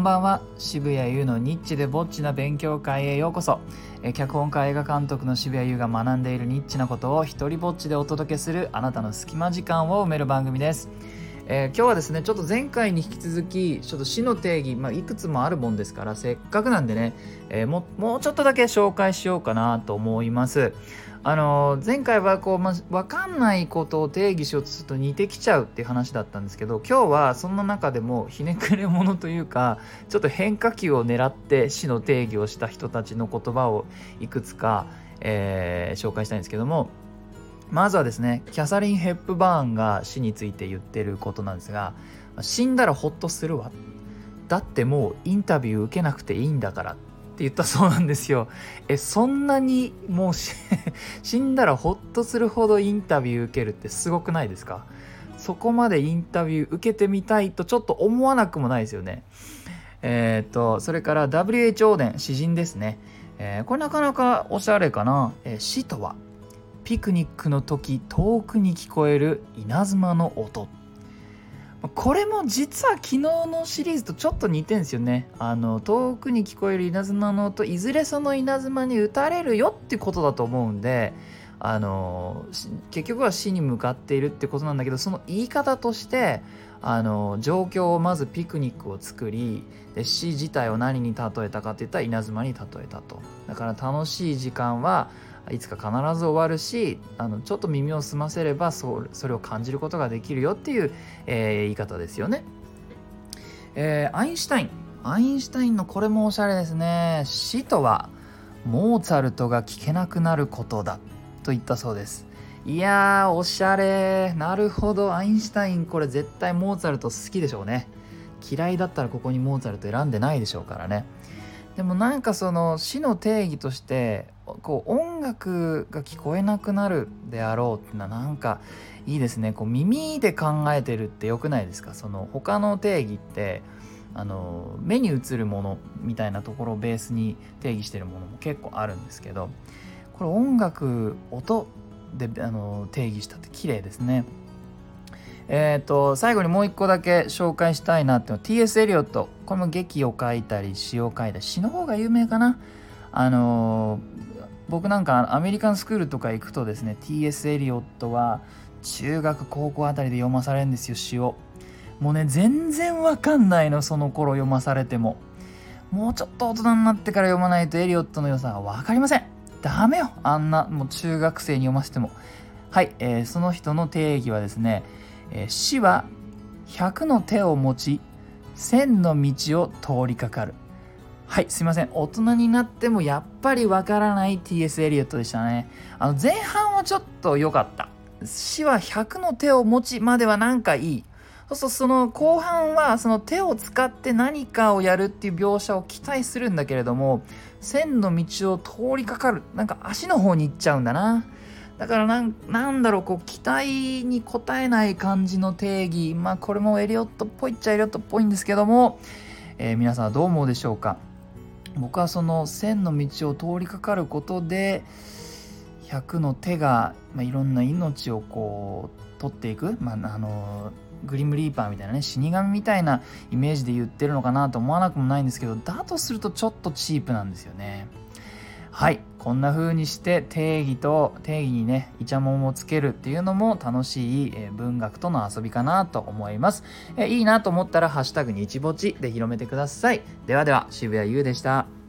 んばんは。渋谷優のニッチでぼっちな勉強会へようこそ。え脚本家映画監督の渋谷優が学んでいるニッチなことを一人ぼっちでお届けするあなたの隙間時間を埋める番組です、えー、今日はですねちょっと前回に引き続きちょっと死の定義、まあ、いくつもあるもんですからせっかくなんでね、えー、ももうちょっとだけ紹介しようかなと思います。あの前回はこう、ま、分かんないことを定義しようとすると似てきちゃうっていう話だったんですけど今日はそんな中でもひねくれ者というかちょっと変化球を狙って死の定義をした人たちの言葉をいくつか、えー、紹介したいんですけどもまずはですねキャサリン・ヘップバーンが死について言ってることなんですが死んだらホッとするわ。だってもうインタビュー受けなくていいんだから。って言ったそうなんですよ。え、そんなにもう 死んだらほっとするほどインタビュー受けるってすごくないですか？そこまでインタビュー受けてみたいとちょっと思わなくもないですよね。えっ、と、それから WHO 伝、詩人ですね。えー、これなかなかおしゃれかな？えー、死とは、ピクニックの時遠くに聞こえる稲妻の音これも実は昨日のシリーズとちょっと似てんですよね。あの遠くに聞こえる稲妻の音いずれその稲妻に打たれるよってことだと思うんであの結局は死に向かっているってことなんだけどその言い方としてあの状況をまずピクニックを作りで死自体を何に例えたかっていったら稲妻に例えたと。だから楽しい時間はいつか必ず終わるしあのちょっと耳を澄ませればそそれを感じることができるよっていう、えー、言い方ですよね。えー、アインシュタインアインシュタインのこれもおしゃれですね。死とはモーツァルトが聴けなくなることだと言ったそうです。いやーおしゃれ。なるほど。アインシュタインこれ絶対モーツァルト好きでしょうね。嫌いだったらここにモーツァルト選んでないでしょうからね。でもなんかその死の定義としてこう音楽が聞こえなくなるであろうってのはなんかいいですね。こう耳で考えてるってよくないですか？その他の定義ってあの目に映るものみたいなところをベースに定義してるものも結構あるんですけど。これ音楽音であの定義したって綺麗ですね。えっ、ー、と最後にもう一個だけ紹介したいなっていうのは T.S. エリオットこれも劇を書いたり詩を書いたり詩の方が有名かなあの僕なんかアメリカンスクールとか行くとですね T.S. エリオットは中学高校あたりで読まされるんですよ詩をもうね全然わかんないのその頃読まされてももうちょっと大人になってから読まないとエリオットの良さが分かりませんダメよ。あんなもう中学生に読ませても。はい、えー、その人の定義はですねえー、死は100の手を持ち1000の道を通りかかる。はいすいません。大人になってもやっぱりわからない T.S. エリオットでしたね。あの前半はちょっと良かった。死は100の手を持ちまではなんかいい。そうするとその後半はその手を使って何かをやるっていう描写を期待するんだけれども線の道を通りかかる。なんか足の方に行っちゃうんだな。だからなんなんだろうこう期待に応えない感じの定義。まあこれもエリオットっぽいっちゃエリオットっぽいんですけども、えー、皆さんはどう思うでしょうか？僕はその線の道を通りかかることで100の手が、まあ、いろんな命をこう取っていく、まあ、あのグリムリーパーみたいなね死神みたいなイメージで言ってるのかなと思わなくもないんですけどだとするとちょっとチープなんですよね。はい。こんな風にして定義と定義にねイチャモンをつけるっていうのも楽しい文学との遊びかなと思います。えいいなと思ったら「ハッシュタグ日ぼち」で広めてください。ではでは渋谷優でした。